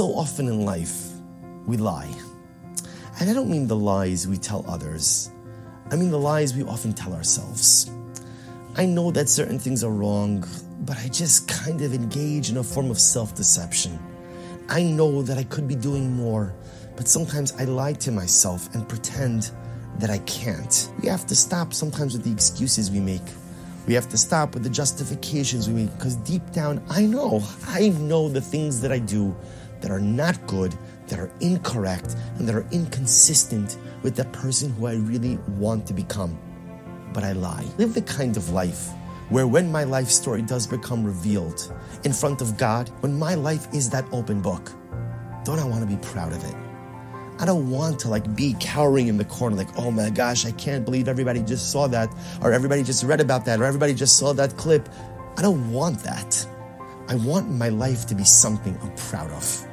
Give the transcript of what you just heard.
So often in life, we lie. And I don't mean the lies we tell others, I mean the lies we often tell ourselves. I know that certain things are wrong, but I just kind of engage in a form of self deception. I know that I could be doing more, but sometimes I lie to myself and pretend that I can't. We have to stop sometimes with the excuses we make. We have to stop with the justifications we make because deep down, I know, I know the things that I do that are not good, that are incorrect, and that are inconsistent with the person who I really want to become. But I lie. Live the kind of life where when my life story does become revealed in front of God, when my life is that open book, don't I want to be proud of it? I don't want to like be cowering in the corner, like, oh my gosh, I can't believe everybody just saw that, or everybody just read about that, or everybody just saw that clip. I don't want that. I want my life to be something I'm proud of.